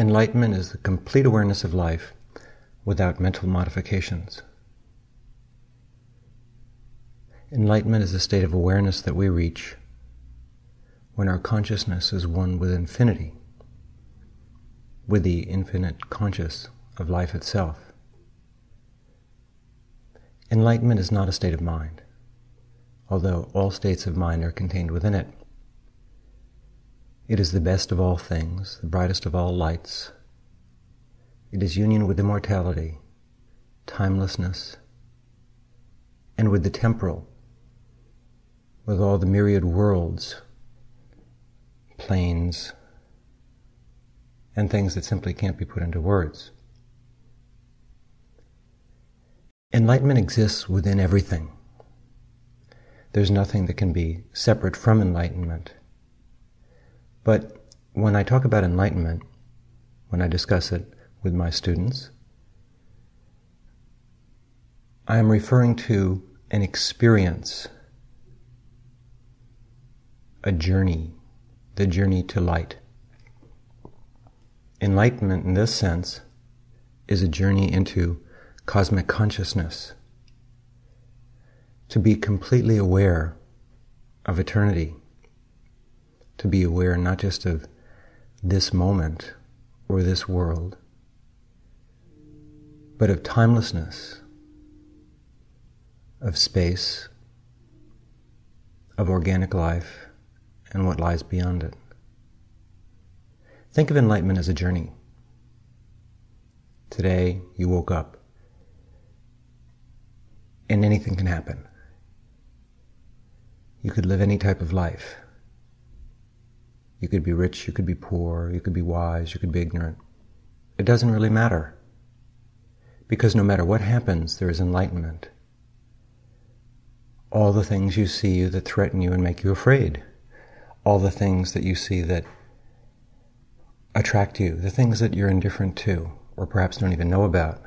Enlightenment is the complete awareness of life without mental modifications. Enlightenment is a state of awareness that we reach when our consciousness is one with infinity, with the infinite conscious of life itself. Enlightenment is not a state of mind, although all states of mind are contained within it. It is the best of all things, the brightest of all lights. It is union with immortality, timelessness, and with the temporal, with all the myriad worlds, planes, and things that simply can't be put into words. Enlightenment exists within everything. There's nothing that can be separate from enlightenment. But when I talk about enlightenment, when I discuss it with my students, I am referring to an experience, a journey, the journey to light. Enlightenment, in this sense, is a journey into cosmic consciousness. To be completely aware of eternity to be aware not just of this moment or this world, but of timelessness, of space, of organic life, and what lies beyond it. Think of enlightenment as a journey. Today, you woke up, and anything can happen. You could live any type of life. You could be rich, you could be poor, you could be wise, you could be ignorant. It doesn't really matter. Because no matter what happens, there is enlightenment. All the things you see that threaten you and make you afraid, all the things that you see that attract you, the things that you're indifferent to, or perhaps don't even know about,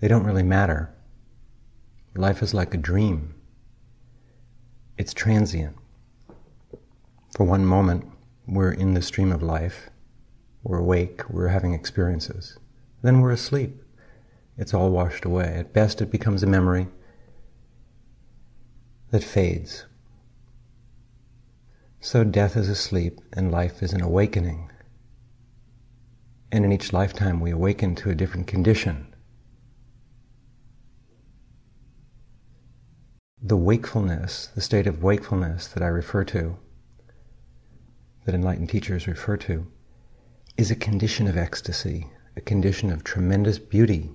they don't really matter. Life is like a dream. It's transient. For one moment, we're in the stream of life, we're awake, we're having experiences. Then we're asleep. It's all washed away. At best, it becomes a memory that fades. So death is a sleep and life is an awakening. And in each lifetime, we awaken to a different condition. The wakefulness, the state of wakefulness that I refer to, that enlightened teachers refer to is a condition of ecstasy, a condition of tremendous beauty,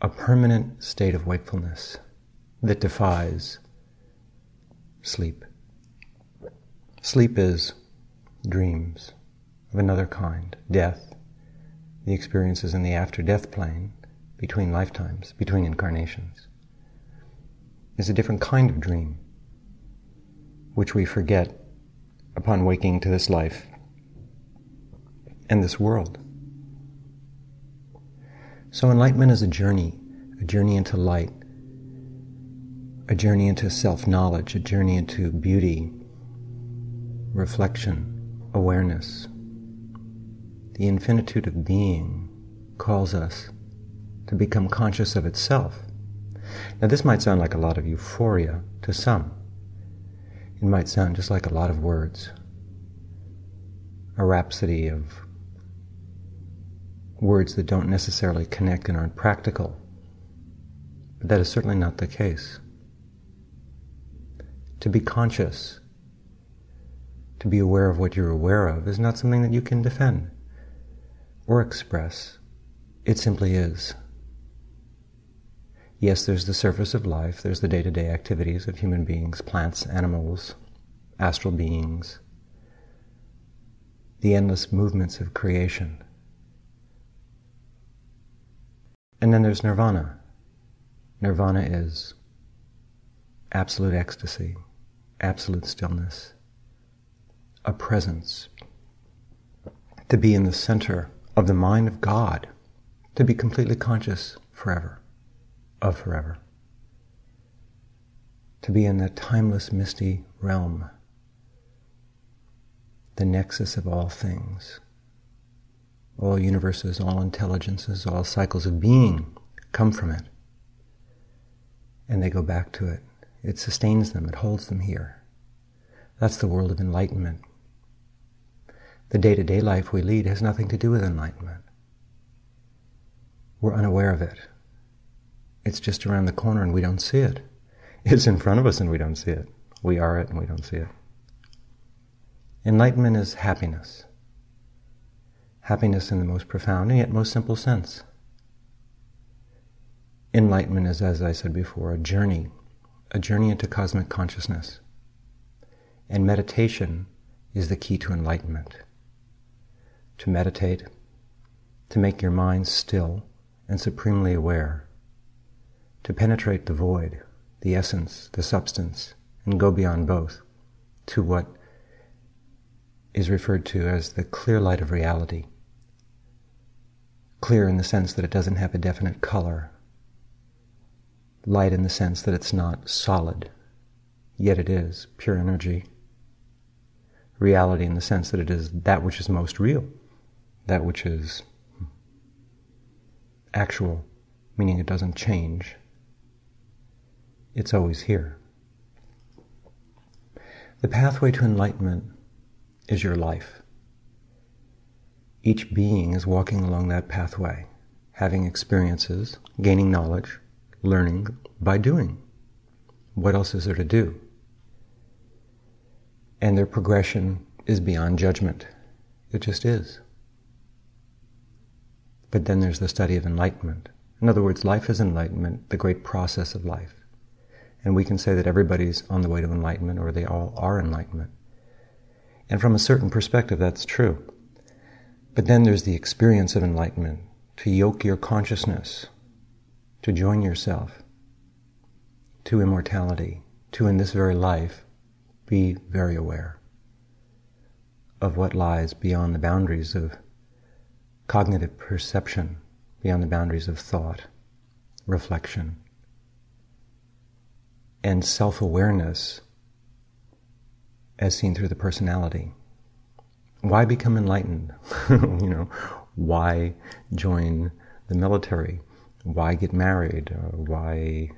a permanent state of wakefulness that defies sleep. Sleep is dreams of another kind, death, the experiences in the after death plane between lifetimes, between incarnations, is a different kind of dream, which we forget upon waking to this life and this world. So, enlightenment is a journey, a journey into light, a journey into self knowledge, a journey into beauty, reflection, awareness. The infinitude of being calls us to become conscious of itself. Now, this might sound like a lot of euphoria to some. It might sound just like a lot of words, a rhapsody of words that don't necessarily connect and aren't practical. But that is certainly not the case. To be conscious, to be aware of what you're aware of, is not something that you can defend or express. It simply is. Yes, there's the surface of life, there's the day to day activities of human beings, plants, animals, astral beings, the endless movements of creation. And then there's nirvana. Nirvana is absolute ecstasy, absolute stillness, a presence, to be in the center of the mind of God, to be completely conscious forever of forever. To be in that timeless, misty realm, the nexus of all things, All universes, all intelligences, all cycles of being come from it. And they go back to it. It sustains them, it holds them here. That's the world of enlightenment. The day to day life we lead has nothing to do with enlightenment. We're unaware of it. It's just around the corner and we don't see it. It's in front of us and we don't see it. We are it and we don't see it. Enlightenment is happiness. Happiness in the most profound and yet most simple sense. Enlightenment is, as I said before, a journey, a journey into cosmic consciousness. And meditation is the key to enlightenment. To meditate, to make your mind still and supremely aware to penetrate the void, the essence, the substance, and go beyond both to what is referred to as the clear light of reality. Clear in the sense that it doesn't have a definite color. Light in the sense that it's not solid, yet it is pure energy. Reality in the sense that it is that which is most real, that which is actual, meaning it doesn't change, it's always here. The pathway to enlightenment is your life. Each being is walking along that pathway, having experiences, gaining knowledge, learning by doing. What else is there to do? And their progression is beyond judgment. It just is. But then there's the study of enlightenment. In other words, life is enlightenment, the great process of life. And we can say that everybody's on the way to enlightenment or they all are enlightenment. And from a certain perspective, that's true. But then there's the experience of enlightenment to yoke your consciousness, to join yourself to immortality, to in this very life be very aware of what lies beyond the boundaries of cognitive perception, beyond the boundaries of thought, reflection, and self awareness as seen through the personality. Why become enlightened? you know, why join the military? Why get married? Uh, why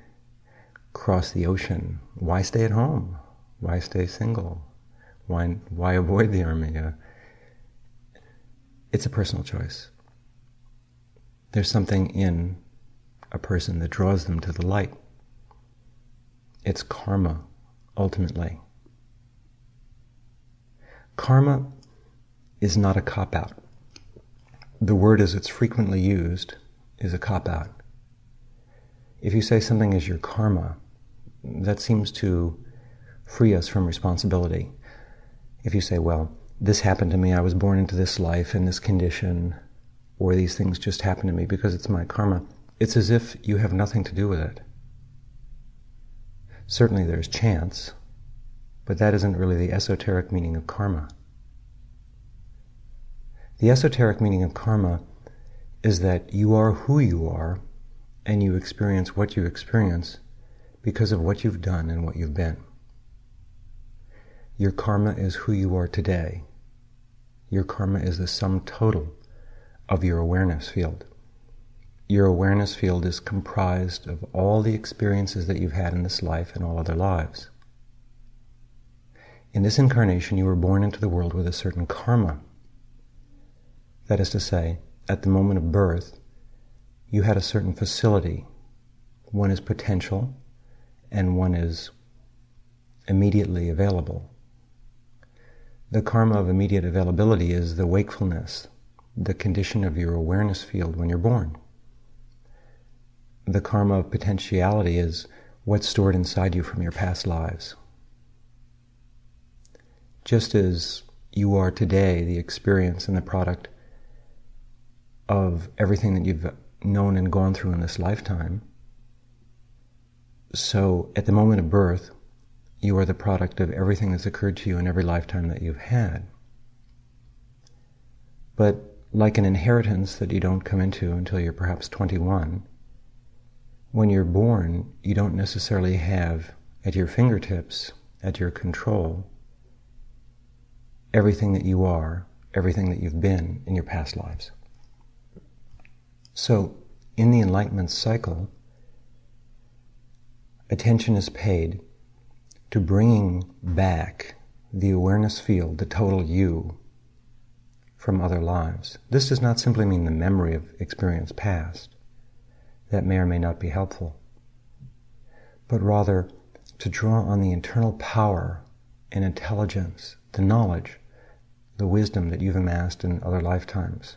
cross the ocean? Why stay at home? Why stay single? Why, why avoid the army? Uh, it's a personal choice. There's something in a person that draws them to the light. It's karma, ultimately. Karma is not a cop out. The word as it's frequently used is a cop out. If you say something is your karma, that seems to free us from responsibility. If you say, well, this happened to me, I was born into this life in this condition, or these things just happened to me because it's my karma, it's as if you have nothing to do with it. Certainly there's chance, but that isn't really the esoteric meaning of karma. The esoteric meaning of karma is that you are who you are and you experience what you experience because of what you've done and what you've been. Your karma is who you are today. Your karma is the sum total of your awareness field your awareness field is comprised of all the experiences that you've had in this life and all other lives. In this incarnation, you were born into the world with a certain karma. That is to say, at the moment of birth, you had a certain facility. One is potential, and one is immediately available. The karma of immediate availability is the wakefulness, the condition of your awareness field when you're born the karma of potentiality is what's stored inside you from your past lives. Just as you are today the experience and the product of everything that you've known and gone through in this lifetime, so at the moment of birth, you are the product of everything that's occurred to you in every lifetime that you've had. But like an inheritance that you don't come into until you're perhaps 21, when you're born, you don't necessarily have at your fingertips, at your control, everything that you are, everything that you've been in your past lives. So, in the enlightenment cycle, attention is paid to bringing back the awareness field, the total you, from other lives. This does not simply mean the memory of experience past. That may or may not be helpful. But rather to draw on the internal power and intelligence, the knowledge, the wisdom that you've amassed in other lifetimes.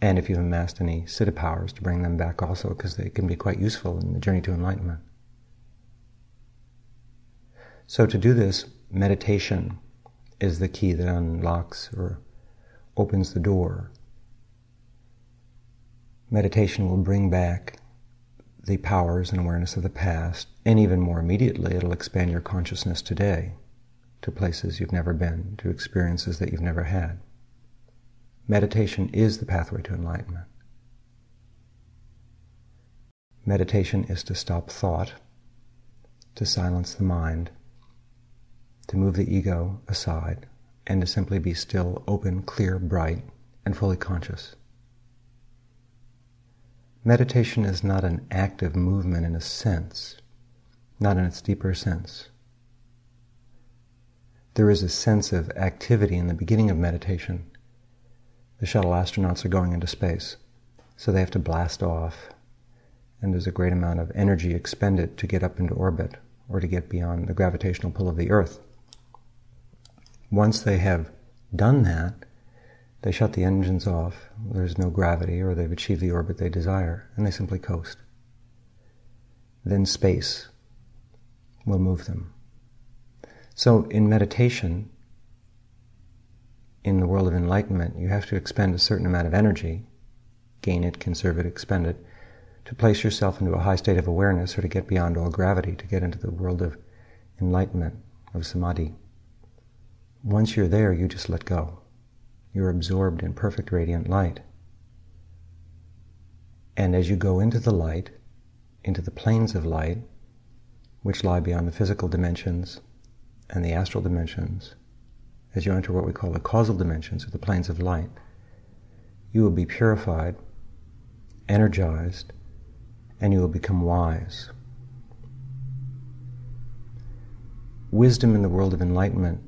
And if you've amassed any siddha powers, to bring them back also, because they can be quite useful in the journey to enlightenment. So to do this, meditation is the key that unlocks or opens the door. Meditation will bring back the powers and awareness of the past, and even more immediately, it'll expand your consciousness today to places you've never been, to experiences that you've never had. Meditation is the pathway to enlightenment. Meditation is to stop thought, to silence the mind, to move the ego aside, and to simply be still, open, clear, bright, and fully conscious. Meditation is not an active movement in a sense, not in its deeper sense. There is a sense of activity in the beginning of meditation. The shuttle astronauts are going into space, so they have to blast off, and there's a great amount of energy expended to get up into orbit or to get beyond the gravitational pull of the Earth. Once they have done that, they shut the engines off, there's no gravity, or they've achieved the orbit they desire, and they simply coast. Then space will move them. So in meditation, in the world of enlightenment, you have to expend a certain amount of energy, gain it, conserve it, expend it, to place yourself into a high state of awareness or to get beyond all gravity, to get into the world of enlightenment, of samadhi. Once you're there, you just let go. You're absorbed in perfect radiant light. And as you go into the light, into the planes of light, which lie beyond the physical dimensions and the astral dimensions, as you enter what we call the causal dimensions or the planes of light, you will be purified, energized, and you will become wise. Wisdom in the world of enlightenment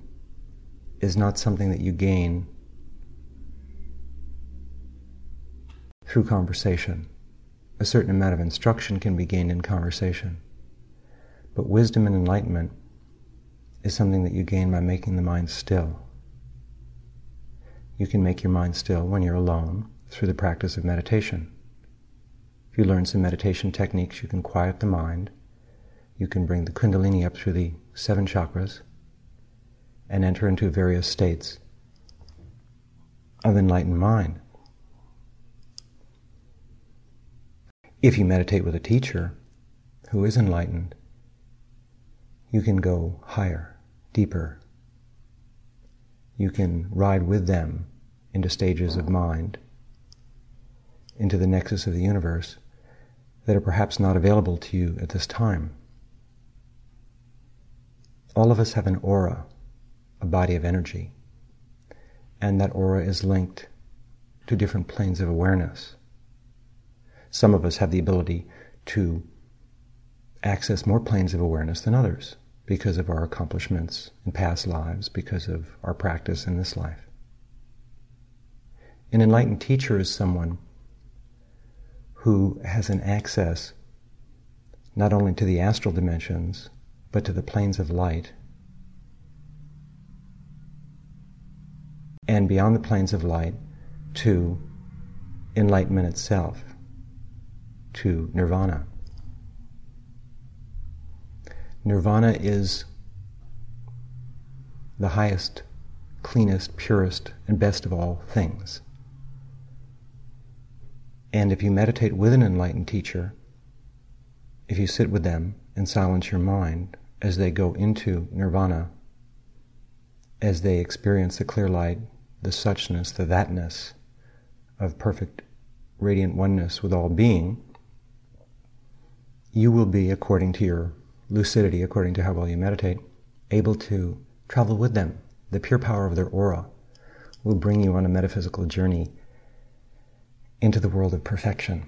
is not something that you gain through conversation. A certain amount of instruction can be gained in conversation. But wisdom and enlightenment is something that you gain by making the mind still. You can make your mind still when you're alone through the practice of meditation. If you learn some meditation techniques, you can quiet the mind. You can bring the Kundalini up through the seven chakras and enter into various states of enlightened mind. If you meditate with a teacher who is enlightened, you can go higher, deeper. You can ride with them into stages of mind, into the nexus of the universe that are perhaps not available to you at this time. All of us have an aura a body of energy. And that aura is linked to different planes of awareness. Some of us have the ability to access more planes of awareness than others because of our accomplishments in past lives, because of our practice in this life. An enlightened teacher is someone who has an access not only to the astral dimensions, but to the planes of light and beyond the planes of light to enlightenment itself, to nirvana. Nirvana is the highest, cleanest, purest, and best of all things. And if you meditate with an enlightened teacher, if you sit with them and silence your mind as they go into nirvana, as they experience the clear light the suchness, the thatness of perfect radiant oneness with all being, you will be, according to your lucidity, according to how well you meditate, able to travel with them. The pure power of their aura will bring you on a metaphysical journey. into the world of perfection.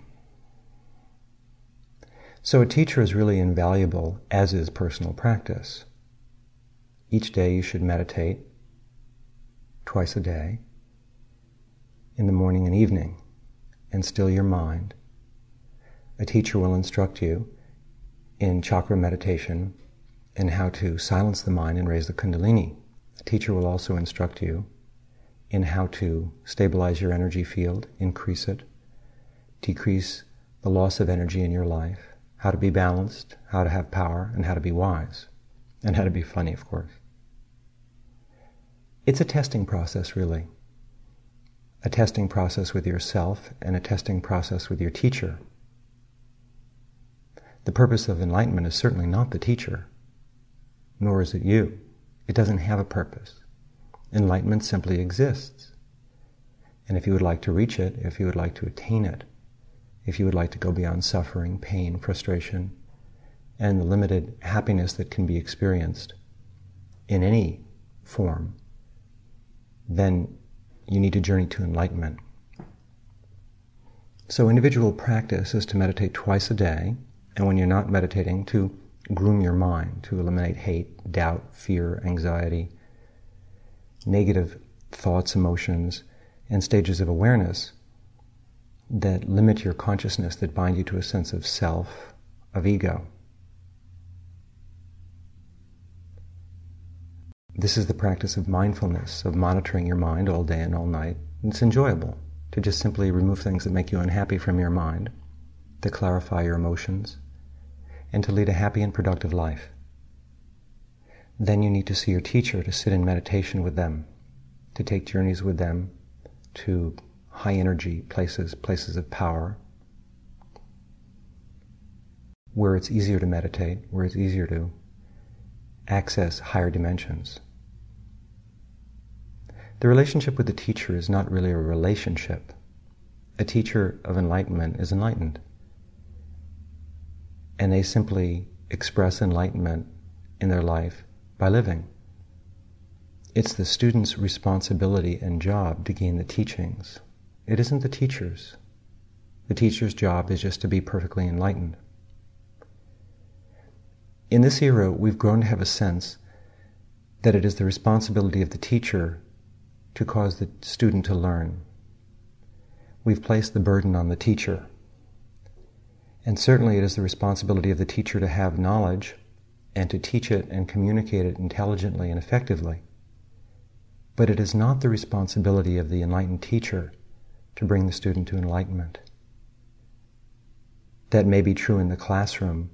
So a teacher is really invaluable, as is personal practice. Each day you should meditate twice a day, in the morning and evening, and still your mind. A teacher will instruct you in chakra meditation and how to silence the mind and raise the kundalini. The teacher will also instruct you in how to stabilize your energy field, increase it, decrease the loss of energy in your life, how to be balanced, how to have power, and how to be wise, and how to be funny, of course. It's a testing process, really. A testing process with yourself and a testing process with your teacher. The purpose of enlightenment is certainly not the teacher, nor is it you. It doesn't have a purpose. Enlightenment simply exists. And if you would like to reach it, if you would like to attain it, if you would like to go beyond suffering, pain, frustration, and the limited happiness that can be experienced in any form, then you need to journey to enlightenment. So, individual practice is to meditate twice a day, and when you're not meditating, to groom your mind, to eliminate hate, doubt, fear, anxiety, negative thoughts, emotions, and stages of awareness that limit your consciousness, that bind you to a sense of self, of ego. This is the practice of mindfulness, of monitoring your mind all day and all night. It's enjoyable to just simply remove things that make you unhappy from your mind, to clarify your emotions, and to lead a happy and productive life. Then you need to see your teacher, to sit in meditation with them, to take journeys with them, to high energy places, places of power, where it's easier to meditate, where it's easier to access higher dimensions. The relationship with the teacher is not really a relationship. A teacher of enlightenment is enlightened. And they simply express enlightenment in their life by living. It's the student's responsibility and job to gain the teachings, it isn't the teacher's. The teacher's job is just to be perfectly enlightened. In this era, we've grown to have a sense that it is the responsibility of the teacher to cause the student to learn. We've placed the burden on the teacher. And certainly it is the responsibility of the teacher to have knowledge and to teach it and communicate it intelligently and effectively. But it is not the responsibility of the enlightened teacher to bring the student to enlightenment. That may be true in the classroom,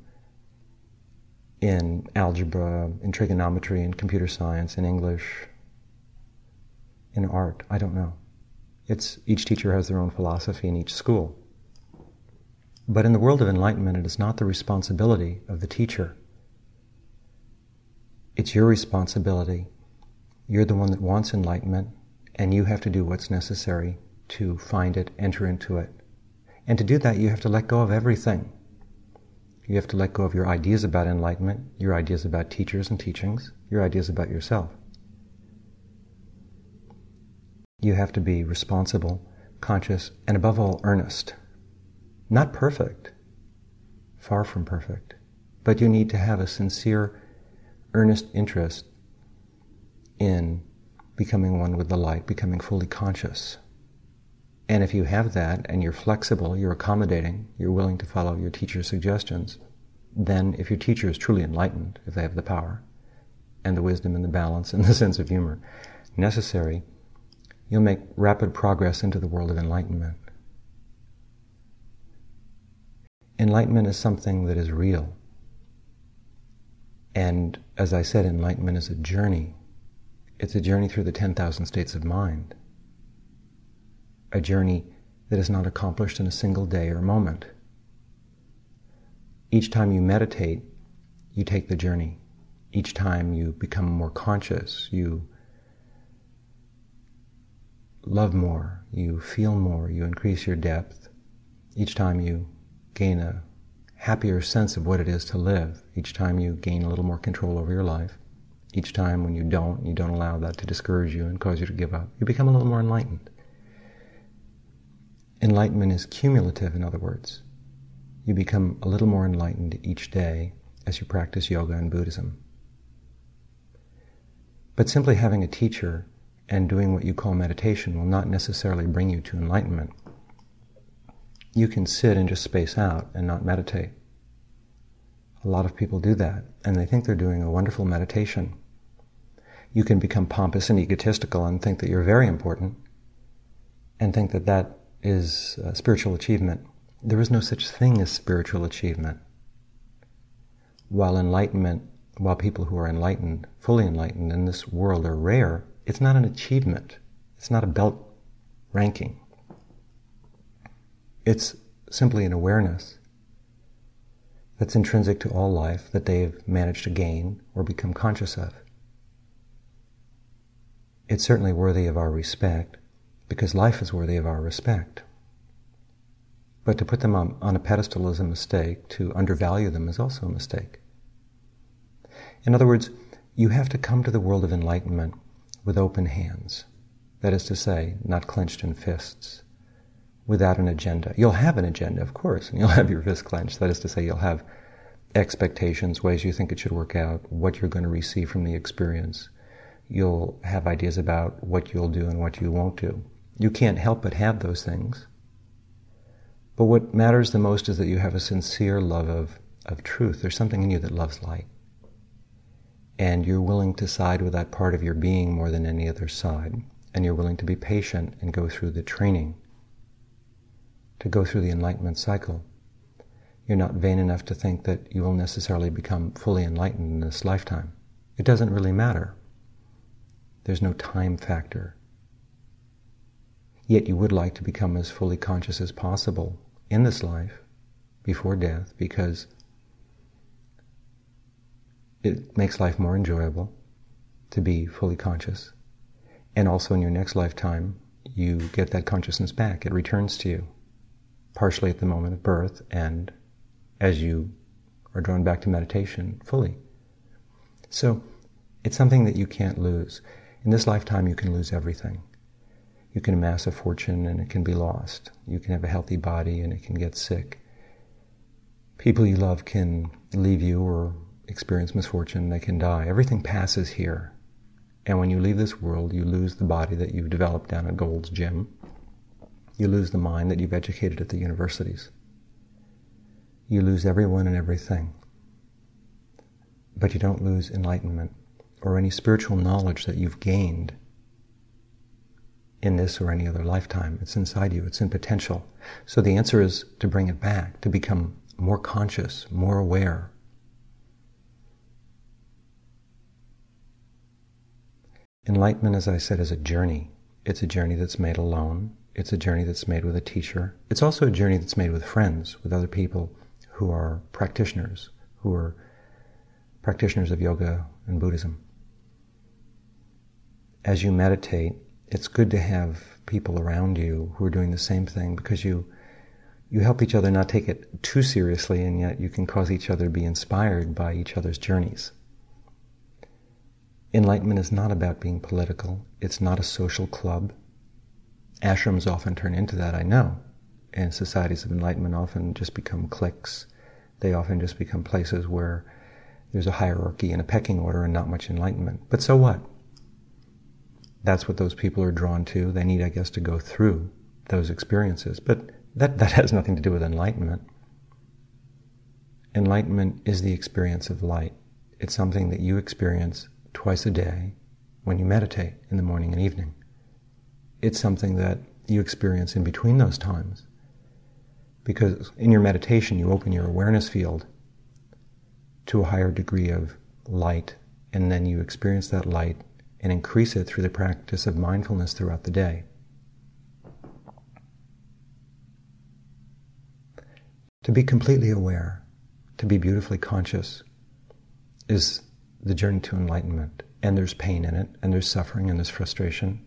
in algebra, in trigonometry, in computer science, in English, in art. I don't know. It's, each teacher has their own philosophy in each school. But in the world of enlightenment, it is not the responsibility of the teacher. It's your responsibility. You're the one that wants enlightenment, and you have to do what's necessary to find it, enter into it. And to do that, you have to let go of everything. You have to let go of your ideas about enlightenment, your ideas about teachers and teachings, your ideas about yourself. You have to be responsible, conscious, and above all, earnest. Not perfect, far from perfect, but you need to have a sincere, earnest interest in becoming one with the light, becoming fully conscious. And if you have that and you're flexible, you're accommodating, you're willing to follow your teacher's suggestions, then if your teacher is truly enlightened, if they have the power and the wisdom and the balance and the sense of humor necessary, you'll make rapid progress into the world of enlightenment. Enlightenment is something that is real. And as I said, enlightenment is a journey. It's a journey through the 10,000 states of mind a journey that is not accomplished in a single day or moment. Each time you meditate, you take the journey. Each time you become more conscious, you love more, you feel more, you increase your depth. Each time you gain a happier sense of what it is to live. Each time you gain a little more control over your life. Each time when you don't, you don't allow that to discourage you and cause you to give up. You become a little more enlightened. Enlightenment is cumulative, in other words. You become a little more enlightened each day as you practice yoga and Buddhism. But simply having a teacher and doing what you call meditation will not necessarily bring you to enlightenment. You can sit and just space out and not meditate. A lot of people do that, and they think they're doing a wonderful meditation. You can become pompous and egotistical and think that you're very important, and think that that is uh, spiritual achievement. There is no such thing as spiritual achievement. While enlightenment, while people who are enlightened, fully enlightened in this world are rare, it's not an achievement. It's not a belt ranking. It's simply an awareness that's intrinsic to all life that they've managed to gain or become conscious of. It's certainly worthy of our respect because life is worthy of our respect. But to put them on, on a pedestal is a mistake. To undervalue them is also a mistake. In other words, you have to come to the world of enlightenment with open hands. That is to say, not clenched in fists without an agenda. You'll have an agenda, of course, and you'll have your fist clenched. That is to say, you'll have expectations, ways you think it should work out, what you're going to receive from the experience. You'll have ideas about what you'll do and what you won't do. You can't help but have those things. But what matters the most is that you have a sincere love of, of truth. There's something in you that loves light. And you're willing to side with that part of your being more than any other side. And you're willing to be patient and go through the training to go through the enlightenment cycle. You're not vain enough to think that you will necessarily become fully enlightened in this lifetime. It doesn't really matter. There's no time factor. Yet you would like to become as fully conscious as possible in this life before death because it makes life more enjoyable to be fully conscious. And also in your next lifetime, you get that consciousness back. It returns to you partially at the moment of birth and as you are drawn back to meditation fully. So it's something that you can't lose. In this lifetime, you can lose everything. You can amass a fortune and it can be lost. You can have a healthy body and it can get sick. People you love can leave you or experience misfortune. They can die. Everything passes here. And when you leave this world, you lose the body that you've developed down at Gold's Gym you lose the mind that you've educated at the universities. You lose everyone and everything. But you don't lose enlightenment or any spiritual knowledge that you've gained in this or any other lifetime. It's inside you, it's in potential. So the answer is to bring it back, to become more conscious, more aware. Enlightenment, as I said, is a journey. It's a journey that's made alone. It's a journey that's made with a teacher. It's also a journey that's made with friends, with other people who are practitioners, who are practitioners of yoga and Buddhism. As you meditate, it's good to have people around you who are doing the same thing because you you help each other not take it too seriously and yet you can cause each other to be inspired by each other's journeys. Enlightenment is not about being political. It's not a social club ashrams often turn into that, I know. And societies of enlightenment often just become cliques. They often just become places where there's a hierarchy and a pecking order and not much enlightenment. But so what? That's what those people are drawn to. They need, I guess, to go through those experiences. But that, that has nothing to do with enlightenment. Enlightenment is the experience of light. It's something that you experience twice a day when you meditate in the morning and evening it's something that you experience in between those times. Because in your meditation, you open your awareness field to a higher degree of light, and then you experience that light and increase it through the practice of mindfulness throughout the day. To be completely aware, to be beautifully conscious, is the journey to enlightenment. And there's pain in it, and there's suffering, and there's frustration,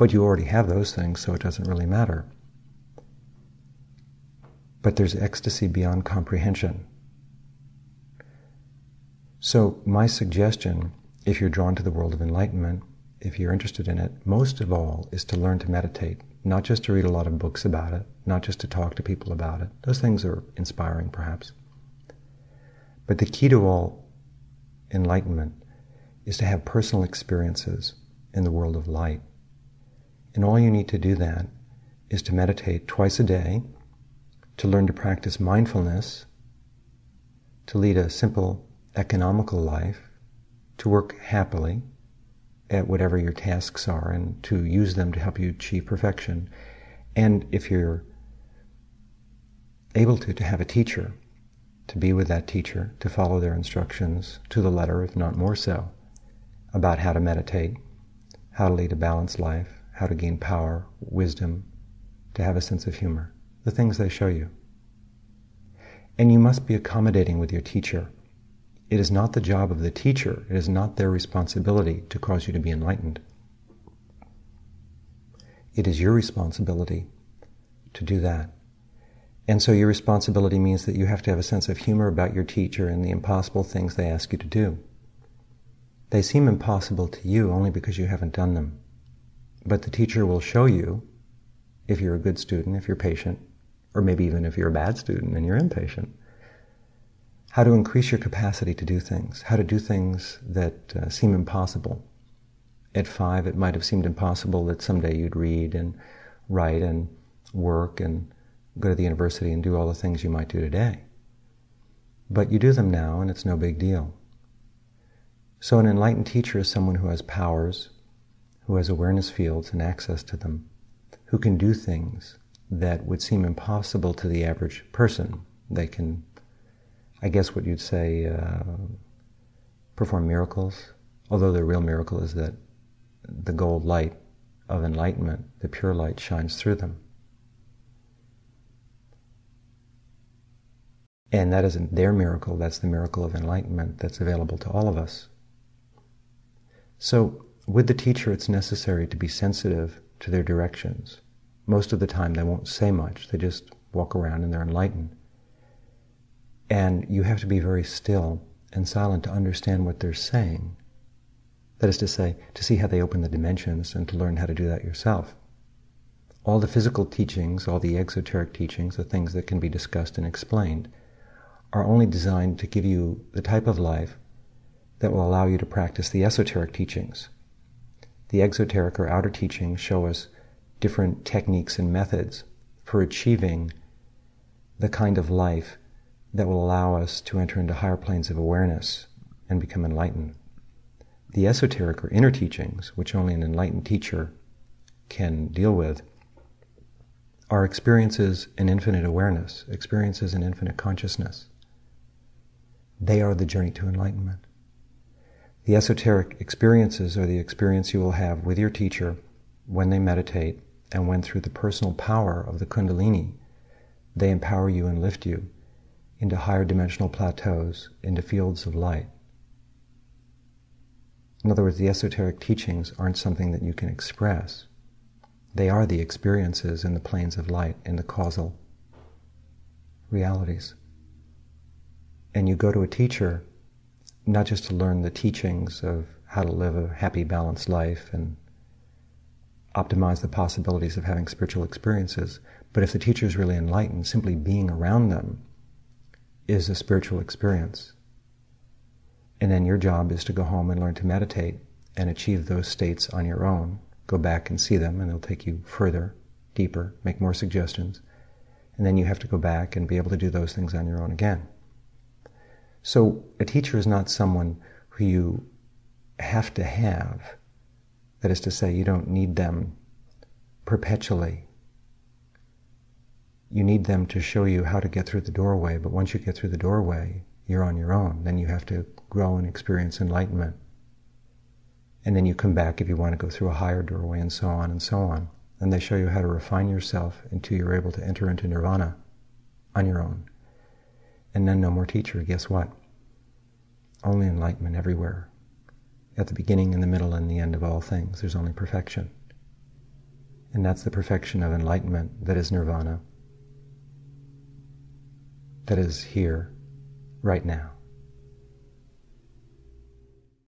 but you already have those things, so it doesn't really matter. But there's ecstasy beyond comprehension. So, my suggestion, if you're drawn to the world of enlightenment, if you're interested in it, most of all is to learn to meditate not just to read a lot of books about it, not just to talk to people about it. Those things are inspiring, perhaps. But the key to all enlightenment is to have personal experiences in the world of light. And all you need to do that is to meditate twice a day, to learn to practice mindfulness, to lead a simple, economical life, to work happily at whatever your tasks are, and to use them to help you achieve perfection. And if you're able to, to have a teacher, to be with that teacher, to follow their instructions to the letter, if not more so, about how to meditate, how to lead a balanced life, how to gain power, wisdom, to have a sense of humor, the things they show you. And you must be accommodating with your teacher. It is not the job of the teacher, it is not their responsibility to cause you to be enlightened. It is your responsibility to do that. And so your responsibility means that you have to have a sense of humor about your teacher and the impossible things they ask you to do. They seem impossible to you only because you haven't done them. But the teacher will show you, if you're a good student, if you're patient, or maybe even if you're a bad student and you're impatient, how to increase your capacity to do things, how to do things that uh, seem impossible. At five, it might have seemed impossible that someday you'd read and write and work and go to the university and do all the things you might do today. But you do them now, and it's no big deal. So, an enlightened teacher is someone who has powers, who has awareness fields and access to them, who can do things that would seem impossible to the average person. They can, I guess, what you'd say, uh, perform miracles, although the real miracle is that the gold light of enlightenment, the pure light, shines through them. And that isn't their miracle, that's the miracle of enlightenment that's available to all of us. So, with the teacher, it's necessary to be sensitive to their directions. Most of the time, they won't say much, they just walk around and they're enlightened. And you have to be very still and silent to understand what they're saying. That is to say, to see how they open the dimensions and to learn how to do that yourself. All the physical teachings, all the exoteric teachings, the things that can be discussed and explained, are only designed to give you the type of life that will allow you to practice the esoteric teachings, the exoteric or outer teachings show us different techniques and methods for achieving the kind of life that will allow us to enter into higher planes of awareness and become enlightened. The esoteric or inner teachings, which only an enlightened teacher can deal with, are experiences in infinite awareness, experiences in infinite consciousness. They are the journey to enlightenment. The esoteric experiences are the experience you will have with your teacher when they meditate and when through the personal power of the Kundalini, they empower you and lift you into higher dimensional plateaus, into fields of light. In other words, the esoteric teachings aren't something that you can express. They are the experiences in the planes of light, in the causal realities. And you go to a teacher not just to learn the teachings of how to live a happy, balanced life and optimize the possibilities of having spiritual experiences, but if the teacher is really enlightened, simply being around them is a spiritual experience. And then your job is to go home and learn to meditate and achieve those states on your own. Go back and see them, and they'll take you further, deeper, make more suggestions. And then you have to go back and be able to do those things on your own again. So a teacher is not someone who you have to have. That is to say, you don't need them perpetually. You need them to show you how to get through the doorway, but once you get through the doorway, you're on your own. Then you have to grow and experience enlightenment. And then you come back if you want to go through a higher doorway and so on and so on. And they show you how to refine yourself until you're able to enter into nirvana on your own and then no more teacher, guess what? Only enlightenment everywhere. At the beginning, in the middle, and the end of all things, there's only perfection. And that's the perfection of enlightenment that is nirvana, that is here, right now.